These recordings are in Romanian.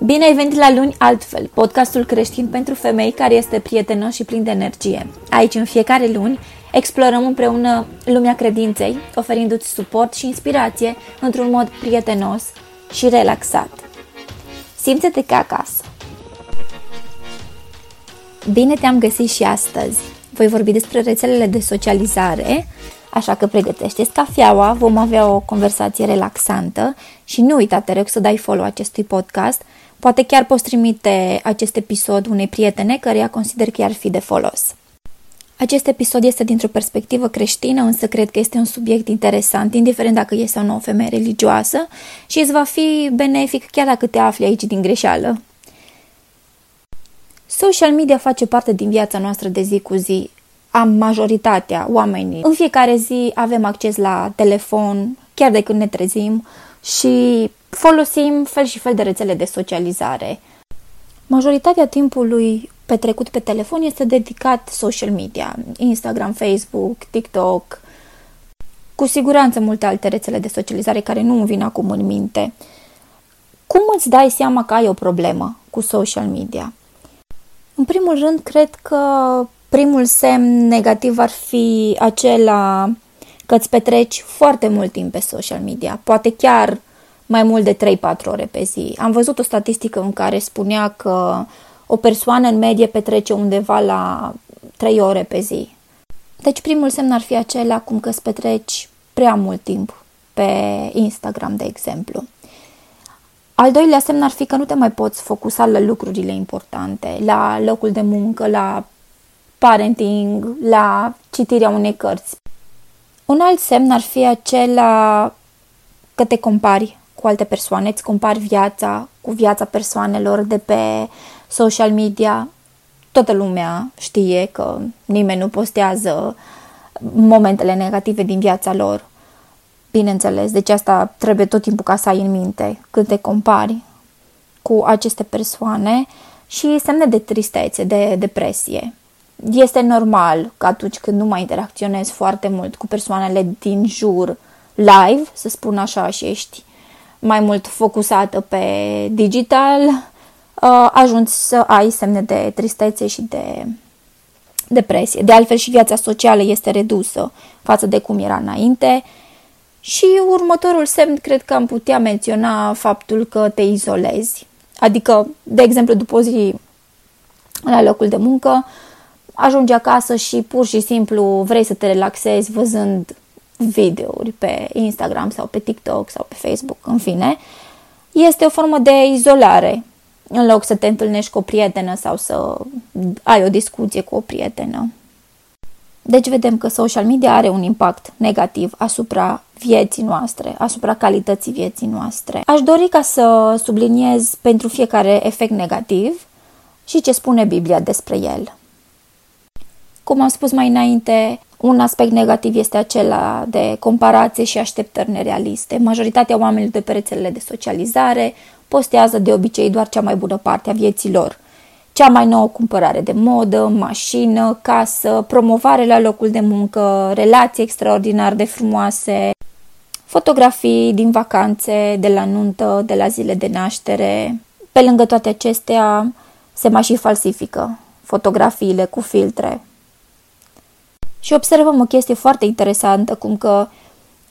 Bine ai venit la Luni Altfel, podcastul creștin pentru femei care este prietenos și plin de energie. Aici, în fiecare luni, explorăm împreună lumea credinței, oferindu-ți suport și inspirație într-un mod prietenos și relaxat. Simte-te ca acasă! Bine te-am găsit și astăzi! Voi vorbi despre rețelele de socializare, Așa că pregătește-ți cafeaua, vom avea o conversație relaxantă și nu uita, te rog să dai follow acestui podcast. Poate chiar poți trimite acest episod unei prietene căreia consider că ar fi de folos. Acest episod este dintr-o perspectivă creștină, însă cred că este un subiect interesant, indiferent dacă ești sau nu o femeie religioasă și îți va fi benefic chiar dacă te afli aici din greșeală. Social media face parte din viața noastră de zi cu zi am majoritatea oamenii. În fiecare zi avem acces la telefon, chiar de când ne trezim și folosim fel și fel de rețele de socializare. Majoritatea timpului petrecut pe telefon este dedicat social media, Instagram, Facebook, TikTok, cu siguranță multe alte rețele de socializare care nu îmi vin acum în minte. Cum îți dai seama că ai o problemă cu social media? În primul rând, cred că Primul semn negativ ar fi acela că îți petreci foarte mult timp pe social media, poate chiar mai mult de 3-4 ore pe zi. Am văzut o statistică în care spunea că o persoană în medie petrece undeva la 3 ore pe zi. Deci primul semn ar fi acela cum că îți petreci prea mult timp pe Instagram, de exemplu. Al doilea semn ar fi că nu te mai poți focusa la lucrurile importante, la locul de muncă, la parenting, la citirea unei cărți. Un alt semn ar fi acela că te compari cu alte persoane, îți compari viața cu viața persoanelor de pe social media. Toată lumea știe că nimeni nu postează momentele negative din viața lor. Bineînțeles, deci asta trebuie tot timpul ca să ai în minte când te compari cu aceste persoane și semne de tristețe, de depresie este normal că atunci când nu mai interacționezi foarte mult cu persoanele din jur live, să spun așa, și ești mai mult focusată pe digital, uh, ajungi să ai semne de tristețe și de depresie. De altfel și viața socială este redusă față de cum era înainte. Și următorul semn cred că am putea menționa faptul că te izolezi. Adică, de exemplu, după o zi la locul de muncă, ajungi acasă și pur și simplu vrei să te relaxezi văzând videouri pe Instagram sau pe TikTok sau pe Facebook, în fine, este o formă de izolare în loc să te întâlnești cu o prietenă sau să ai o discuție cu o prietenă. Deci vedem că social media are un impact negativ asupra vieții noastre, asupra calității vieții noastre. Aș dori ca să subliniez pentru fiecare efect negativ și ce spune Biblia despre el. Cum am spus mai înainte, un aspect negativ este acela de comparație și așteptări nerealiste. Majoritatea oamenilor de pe rețelele de socializare postează de obicei doar cea mai bună parte a vieții lor. Cea mai nouă cumpărare de modă, mașină, casă, promovare la locul de muncă, relații extraordinar de frumoase, fotografii din vacanțe, de la nuntă, de la zile de naștere. Pe lângă toate acestea, se mai și falsifică fotografiile cu filtre, și observăm o chestie foarte interesantă, cum că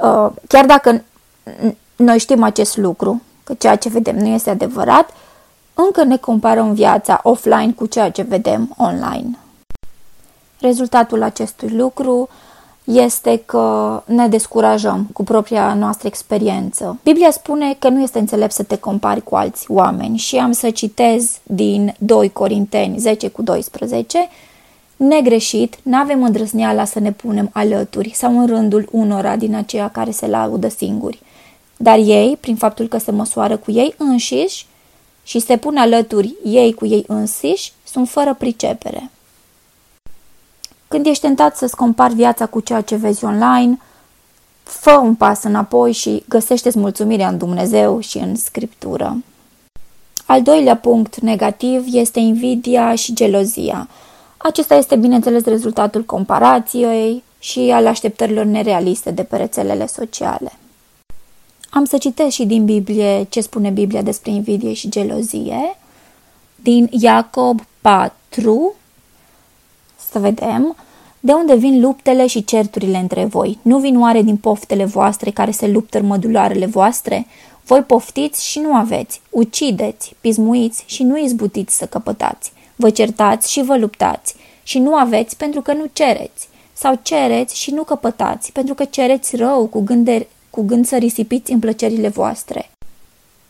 uh, chiar dacă noi știm acest lucru, că ceea ce vedem nu este adevărat, încă ne comparăm viața offline cu ceea ce vedem online. Rezultatul acestui lucru este că ne descurajăm cu propria noastră experiență. Biblia spune că nu este înțelept să te compari cu alți oameni și am să citez din 2 Corinteni 10 cu 12 Negreșit, n-avem îndrăzneala să ne punem alături sau în rândul unora din aceia care se laudă singuri. Dar ei, prin faptul că se măsoară cu ei înșiși și se pun alături ei cu ei însiși, sunt fără pricepere. Când ești tentat să-ți compari viața cu ceea ce vezi online, fă un pas înapoi și găsește-ți mulțumirea în Dumnezeu și în Scriptură. Al doilea punct negativ este invidia și gelozia – acesta este, bineînțeles, rezultatul comparației și al așteptărilor nerealiste de pe rețelele sociale. Am să citesc și din Biblie ce spune Biblia despre invidie și gelozie. Din Iacob 4, să vedem, de unde vin luptele și certurile între voi? Nu vin oare din poftele voastre care se luptă mădularele voastre? Voi poftiți și nu aveți, ucideți, pismuiți și nu izbutiți să căpătați. Vă certați și vă luptați și nu aveți pentru că nu cereți. Sau cereți și nu căpătați pentru că cereți rău cu gând, de, cu gând să risipiți în plăcerile voastre.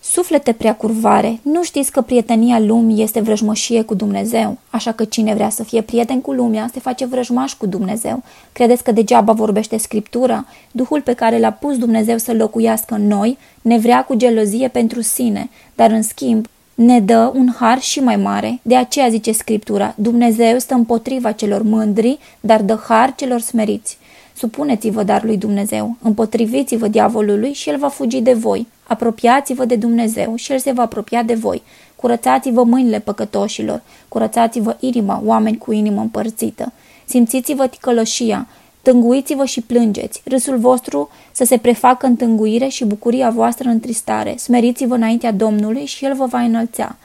Suflete prea curvare, nu știți că prietenia lumii este vrăjmășie cu Dumnezeu, așa că cine vrea să fie prieten cu lumea se face vrăjmaș cu Dumnezeu. Credeți că degeaba vorbește Scriptura? Duhul pe care l-a pus Dumnezeu să locuiască în noi ne vrea cu gelozie pentru sine, dar în schimb ne dă un har și mai mare. De aceea zice Scriptura, Dumnezeu stă împotriva celor mândri, dar dă har celor smeriți. Supuneți-vă dar lui Dumnezeu, împotriviți-vă diavolului și el va fugi de voi. Apropiați-vă de Dumnezeu și El se va apropia de voi. Curățați-vă mâinile păcătoșilor, curățați-vă inima, oameni cu inimă împărțită. Simțiți-vă ticăloșia, tânguiți-vă și plângeți. Râsul vostru să se prefacă în tânguire și bucuria voastră în tristare. Smeriți-vă înaintea Domnului și El vă va înălțea.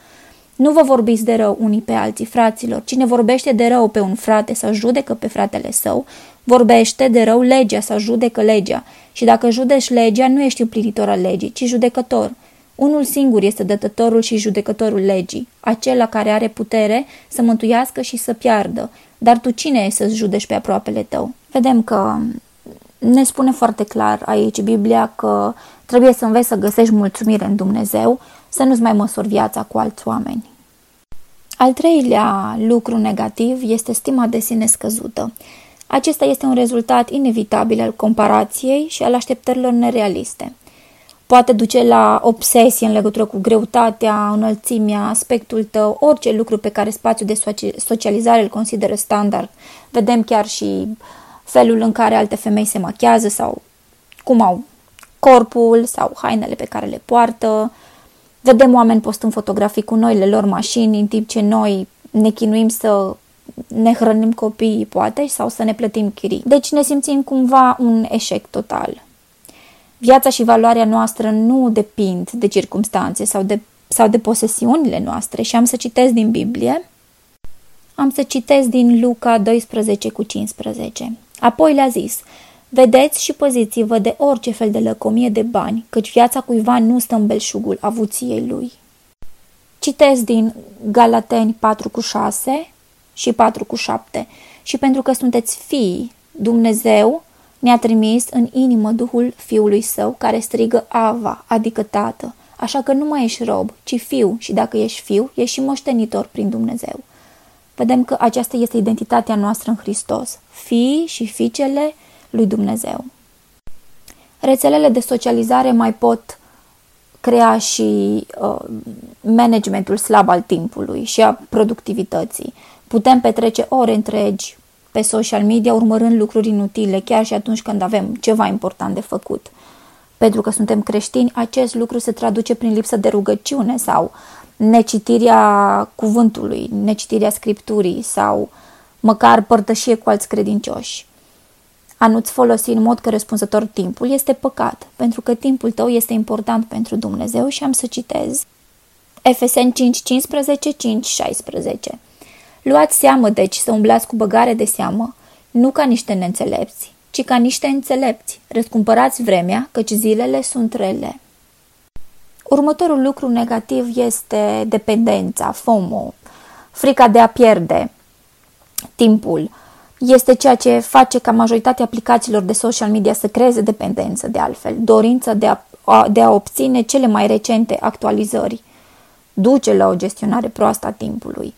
Nu vă vorbiți de rău unii pe alții, fraților. Cine vorbește de rău pe un frate sau judecă pe fratele său, vorbește de rău legea sau judecă legea. Și dacă judești legea, nu ești împlinitor al legii, ci judecător. Unul singur este dătătorul și judecătorul legii, acela care are putere să mântuiască și să piardă. Dar tu cine e să-ți judești pe aproapele tău? Vedem că ne spune foarte clar aici Biblia că trebuie să înveți să găsești mulțumire în Dumnezeu, să nu-ți mai măsori viața cu alți oameni. Al treilea lucru negativ este stima de sine scăzută. Acesta este un rezultat inevitabil al comparației și al așteptărilor nerealiste. Poate duce la obsesie în legătură cu greutatea, înălțimea, aspectul tău, orice lucru pe care spațiul de socializare îl consideră standard. Vedem chiar și felul în care alte femei se machează sau cum au corpul sau hainele pe care le poartă. Vedem oameni postând fotografii cu noile lor mașini, în timp ce noi ne chinuim să ne hrănim copiii, poate, sau să ne plătim chirii. Deci ne simțim cumva un eșec total. Viața și valoarea noastră nu depind de circumstanțe sau de, sau de posesiunile noastre și am să citesc din Biblie. Am să citesc din Luca 12 cu 15. Apoi le-a zis, Vedeți și păziți-vă de orice fel de lăcomie de bani, căci viața cuiva nu stă în belșugul avuției lui. Citesc din Galateni 4 cu 6 și 4 cu 7. Și pentru că sunteți fii, Dumnezeu ne-a trimis în inimă Duhul Fiului Său, care strigă Ava, adică Tată. Așa că nu mai ești rob, ci fiu și dacă ești fiu, ești și moștenitor prin Dumnezeu. Vedem că aceasta este identitatea noastră în Hristos, fii și fiicele lui Dumnezeu. Rețelele de socializare mai pot crea și uh, managementul slab al timpului și a productivității. Putem petrece ore întregi pe social media urmărând lucruri inutile, chiar și atunci când avem ceva important de făcut. Pentru că suntem creștini, acest lucru se traduce prin lipsă de rugăciune sau necitirea cuvântului, necitirea scripturii sau măcar părtășie cu alți credincioși. A nu-ți folosi în mod corespunzător timpul este păcat, pentru că timpul tău este important pentru Dumnezeu și am să citez. Efeseni 5, 15, 5, 16 Luați seamă, deci, să umblați cu băgare de seamă, nu ca niște neînțelepți, ci ca niște înțelepți. Răscumpărați vremea, căci zilele sunt rele. Următorul lucru negativ este dependența, FOMO, frica de a pierde timpul. Este ceea ce face ca majoritatea aplicațiilor de social media să creeze dependență, de altfel, dorința de a, de a obține cele mai recente actualizări. Duce la o gestionare proastă a timpului.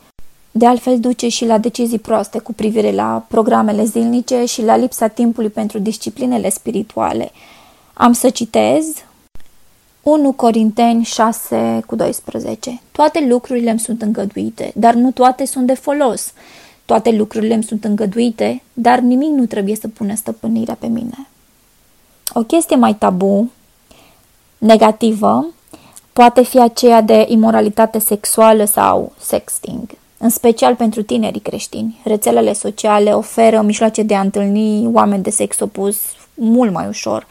De altfel duce și la decizii proaste cu privire la programele zilnice și la lipsa timpului pentru disciplinele spirituale. Am să citez 1 Corinteni 6 cu 12. Toate lucrurile îmi sunt îngăduite, dar nu toate sunt de folos. Toate lucrurile îmi sunt îngăduite, dar nimic nu trebuie să pună stăpânirea pe mine. O chestie mai tabu, negativă, poate fi aceea de imoralitate sexuală sau sexting în special pentru tinerii creștini. Rețelele sociale oferă mijloace de a întâlni oameni de sex opus mult mai ușor.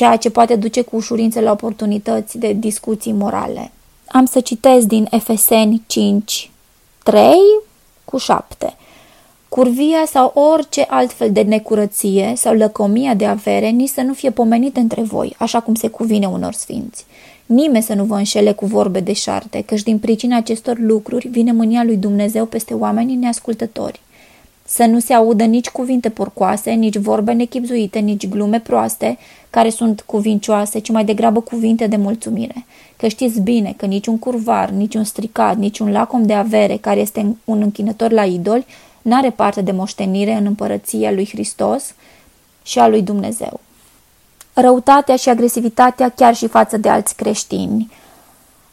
Ceea ce poate duce cu ușurință la oportunități de discuții morale. Am să citesc din Efeseni 5, 3 cu 7. Curvia sau orice altfel de necurăție sau lăcomia de avere ni să nu fie pomenite între voi, așa cum se cuvine unor sfinți. Nimeni să nu vă înșele cu vorbe de șarte, căci din pricina acestor lucruri vine mânia lui Dumnezeu peste oamenii neascultători. Să nu se audă nici cuvinte porcoase, nici vorbe nechipzuite, nici glume proaste, care sunt cuvincioase, ci mai degrabă cuvinte de mulțumire. Că știți bine că niciun curvar, niciun stricat, niciun lacom de avere care este un închinător la idoli, n-are parte de moștenire în împărăția lui Hristos și a lui Dumnezeu. Răutatea și agresivitatea chiar și față de alți creștini.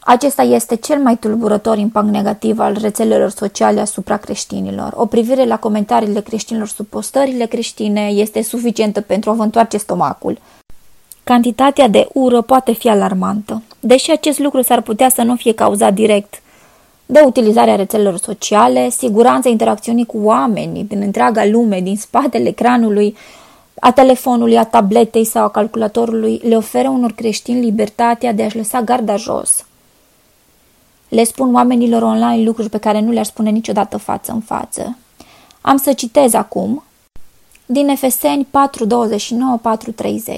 Acesta este cel mai tulburător impact negativ al rețelelor sociale asupra creștinilor. O privire la comentariile creștinilor sub postările creștine este suficientă pentru a vă întoarce stomacul. Cantitatea de ură poate fi alarmantă, deși acest lucru s-ar putea să nu fie cauzat direct de utilizarea rețelelor sociale, siguranța interacțiunii cu oamenii din întreaga lume, din spatele ecranului, a telefonului, a tabletei sau a calculatorului, le oferă unor creștini libertatea de a-și lăsa garda jos. Le spun oamenilor online lucruri pe care nu le-ar spune niciodată față în față. Am să citez acum din Efeseni 4.29-4.30.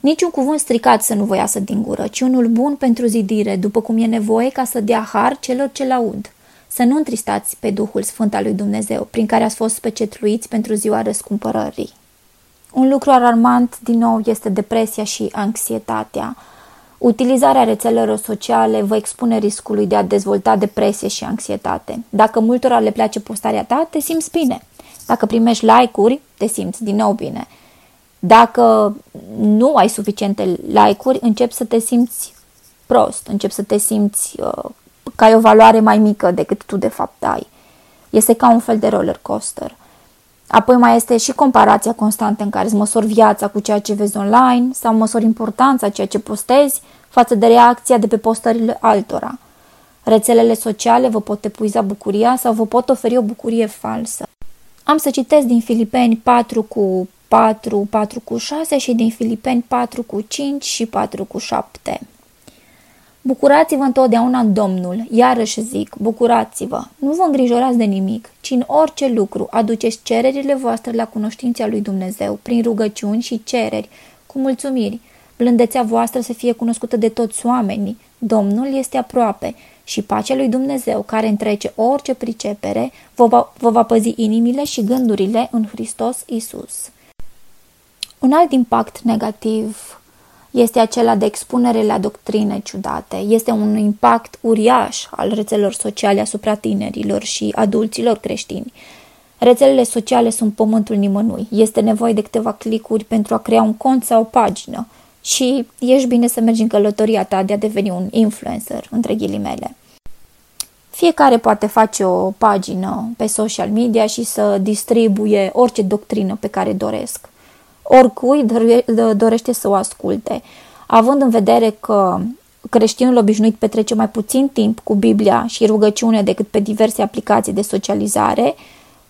Niciun cuvânt stricat să nu vă iasă din gură, ci unul bun pentru zidire, după cum e nevoie ca să dea har celor ce laud. Să nu întristați pe Duhul Sfânt al lui Dumnezeu, prin care ați fost pecetluiți pentru ziua răscumpărării. Un lucru alarmant, din nou, este depresia și anxietatea. Utilizarea rețelelor sociale vă expune riscului de a dezvolta depresie și anxietate. Dacă multora le place postarea ta, te simți bine. Dacă primești like-uri, te simți din nou bine. Dacă nu ai suficiente like-uri, începi să te simți prost, începi să te simți uh, că ai o valoare mai mică decât tu de fapt ai. Este ca un fel de roller coaster. Apoi mai este și comparația constantă în care îți măsori viața cu ceea ce vezi online sau măsori importanța ceea ce postezi față de reacția de pe postările altora. Rețelele sociale vă pot epuiza bucuria sau vă pot oferi o bucurie falsă. Am să citesc din Filipeni 4 cu 4, 4 cu 6 și din Filipeni 4 cu 5 și 4 cu 7. Bucurați-vă întotdeauna în Domnul, iarăși zic, bucurați-vă, nu vă îngrijorați de nimic, ci în orice lucru aduceți cererile voastre la cunoștința lui Dumnezeu, prin rugăciuni și cereri, cu mulțumiri. Blândețea voastră să fie cunoscută de toți oamenii. Domnul este aproape și pacea lui Dumnezeu, care întrece orice pricepere, vă va, vă va păzi inimile și gândurile în Hristos Isus. Un alt impact negativ este acela de expunere la doctrine ciudate. Este un impact uriaș al rețelelor sociale asupra tinerilor și adulților creștini. Rețelele sociale sunt pământul nimănui. Este nevoie de câteva clicuri pentru a crea un cont sau o pagină și ești bine să mergi în călătoria ta de a deveni un influencer, între ghilimele. Fiecare poate face o pagină pe social media și să distribuie orice doctrină pe care doresc oricui dorește să o asculte. Având în vedere că creștinul obișnuit petrece mai puțin timp cu Biblia și rugăciune decât pe diverse aplicații de socializare,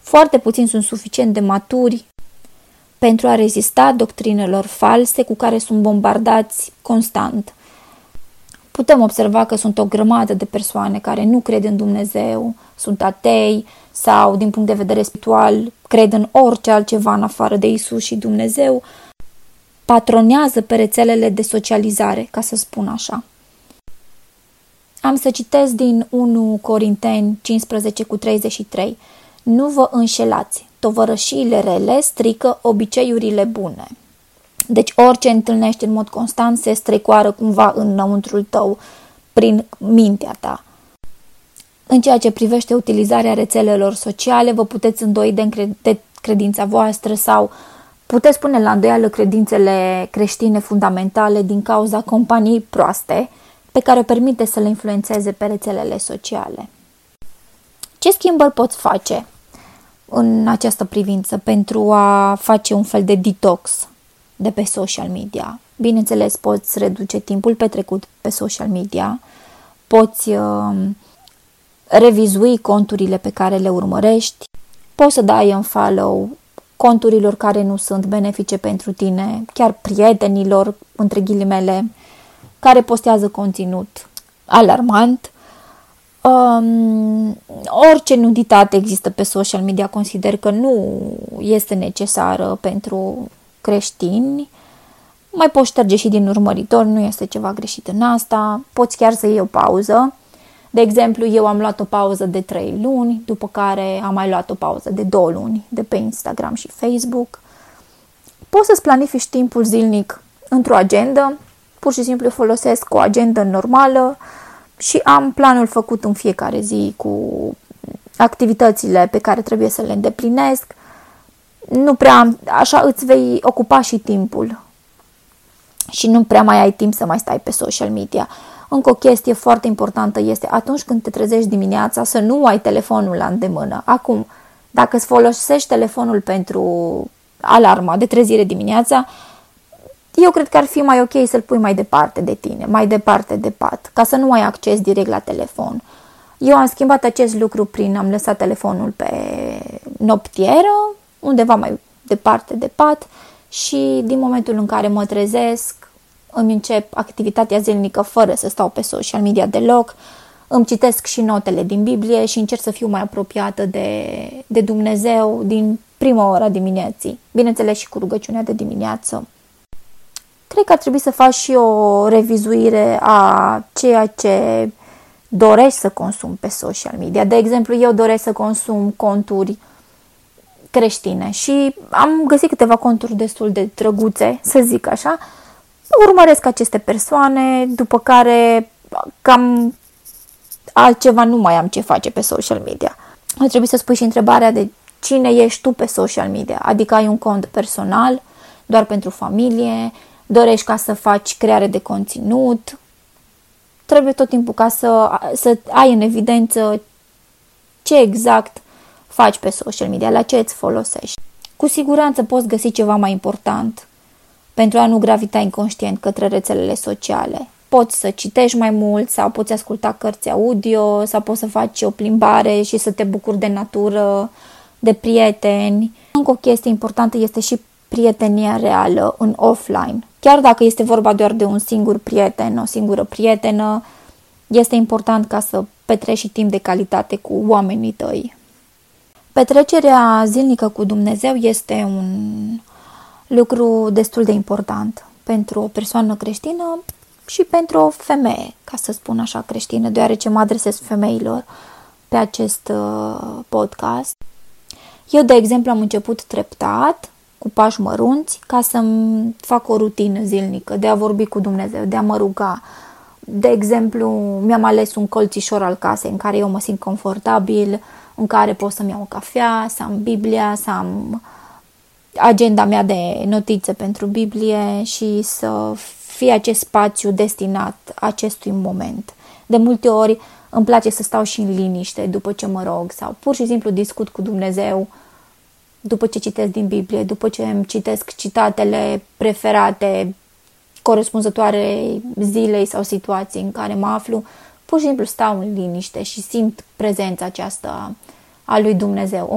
foarte puțini sunt suficient de maturi pentru a rezista doctrinelor false cu care sunt bombardați constant. Putem observa că sunt o grămadă de persoane care nu cred în Dumnezeu, sunt atei sau, din punct de vedere spiritual, cred în orice altceva în afară de Isus și Dumnezeu, patronează pe rețelele de socializare, ca să spun așa. Am să citesc din 1 Corinteni 15 cu 33. Nu vă înșelați, tovărășiile rele strică obiceiurile bune. Deci orice întâlnești în mod constant se strecoară cumva înăuntrul tău, prin mintea ta. În ceea ce privește utilizarea rețelelor sociale, vă puteți îndoi de, de credința voastră sau puteți pune la îndoială credințele creștine fundamentale din cauza companii proaste pe care o permite să le influențeze pe rețelele sociale. Ce schimbări poți face în această privință pentru a face un fel de detox de pe social media? Bineînțeles, poți reduce timpul petrecut pe social media, poți uh, revizui conturile pe care le urmărești, poți să dai în follow conturilor care nu sunt benefice pentru tine, chiar prietenilor, între ghilimele, care postează conținut alarmant. Um, orice nuditate există pe social media consider că nu este necesară pentru creștini. Mai poți șterge și din urmăritor, nu este ceva greșit în asta. Poți chiar să iei o pauză. De exemplu, eu am luat o pauză de 3 luni, după care am mai luat o pauză de 2 luni de pe Instagram și Facebook. Poți să-ți planifici timpul zilnic într-o agendă, pur și simplu folosesc o agendă normală și am planul făcut în fiecare zi cu activitățile pe care trebuie să le îndeplinesc. Nu prea, așa îți vei ocupa și timpul și nu prea mai ai timp să mai stai pe social media. Încă o chestie foarte importantă este atunci când te trezești dimineața să nu ai telefonul la îndemână. Acum, dacă îți folosești telefonul pentru alarma de trezire dimineața, eu cred că ar fi mai ok să-l pui mai departe de tine, mai departe de pat, ca să nu ai acces direct la telefon. Eu am schimbat acest lucru prin am lăsat telefonul pe noptieră, undeva mai departe de pat și din momentul în care mă trezesc, îmi încep activitatea zilnică fără să stau pe social media deloc, îmi citesc și notele din Biblie și încerc să fiu mai apropiată de, de Dumnezeu din prima ora dimineții, bineînțeles și cu rugăciunea de dimineață. Cred că ar trebui să faci și o revizuire a ceea ce dorești să consumi pe social media. De exemplu, eu doresc să consum conturi creștine și am găsit câteva conturi destul de drăguțe, să zic așa. Urmăresc aceste persoane, după care cam altceva nu mai am ce face pe social media. Ar trebui să spui și întrebarea de cine ești tu pe social media, adică ai un cont personal, doar pentru familie, dorești ca să faci creare de conținut, trebuie tot timpul ca să, să ai în evidență ce exact faci pe social media, la ce îți folosești. Cu siguranță poți găsi ceva mai important pentru a nu gravita inconștient către rețelele sociale. Poți să citești mai mult sau poți asculta cărți audio sau poți să faci o plimbare și să te bucuri de natură, de prieteni. Încă o chestie importantă este și prietenia reală în offline. Chiar dacă este vorba doar de un singur prieten, o singură prietenă, este important ca să petreci și timp de calitate cu oamenii tăi. Petrecerea zilnică cu Dumnezeu este un lucru destul de important pentru o persoană creștină și pentru o femeie, ca să spun așa creștină, deoarece mă adresez femeilor pe acest uh, podcast. Eu, de exemplu, am început treptat, cu pași mărunți, ca să-mi fac o rutină zilnică de a vorbi cu Dumnezeu, de a mă ruga. De exemplu, mi-am ales un colțișor al casei în care eu mă simt confortabil, în care pot să-mi iau o cafea, să am Biblia, să am agenda mea de notițe pentru Biblie și să fie acest spațiu destinat acestui moment. De multe ori îmi place să stau și în liniște după ce mă rog sau pur și simplu discut cu Dumnezeu după ce citesc din Biblie, după ce îmi citesc citatele preferate corespunzătoare zilei sau situației în care mă aflu, pur și simplu stau în liniște și simt prezența aceasta a lui Dumnezeu. O,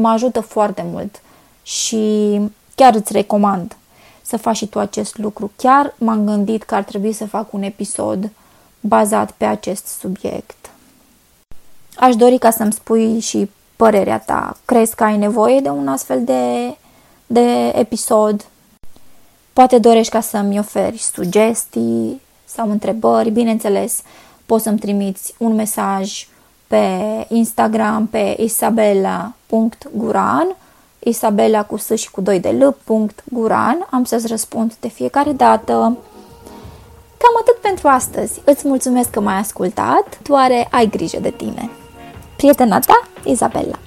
mă ajută foarte mult și chiar îți recomand să faci și tu acest lucru. Chiar m-am gândit că ar trebui să fac un episod bazat pe acest subiect. Aș dori ca să-mi spui și părerea ta. Crezi că ai nevoie de un astfel de, de episod? Poate dorești ca să-mi oferi sugestii sau întrebări. Bineînțeles, poți să-mi trimiți un mesaj pe Instagram pe isabela.guran Isabela cu s și cu 2 de l. Guran. Am să-ți răspund de fiecare dată. Cam atât pentru astăzi. Îți mulțumesc că m-ai ascultat. Doare ai grijă de tine. Prietena ta, Isabela.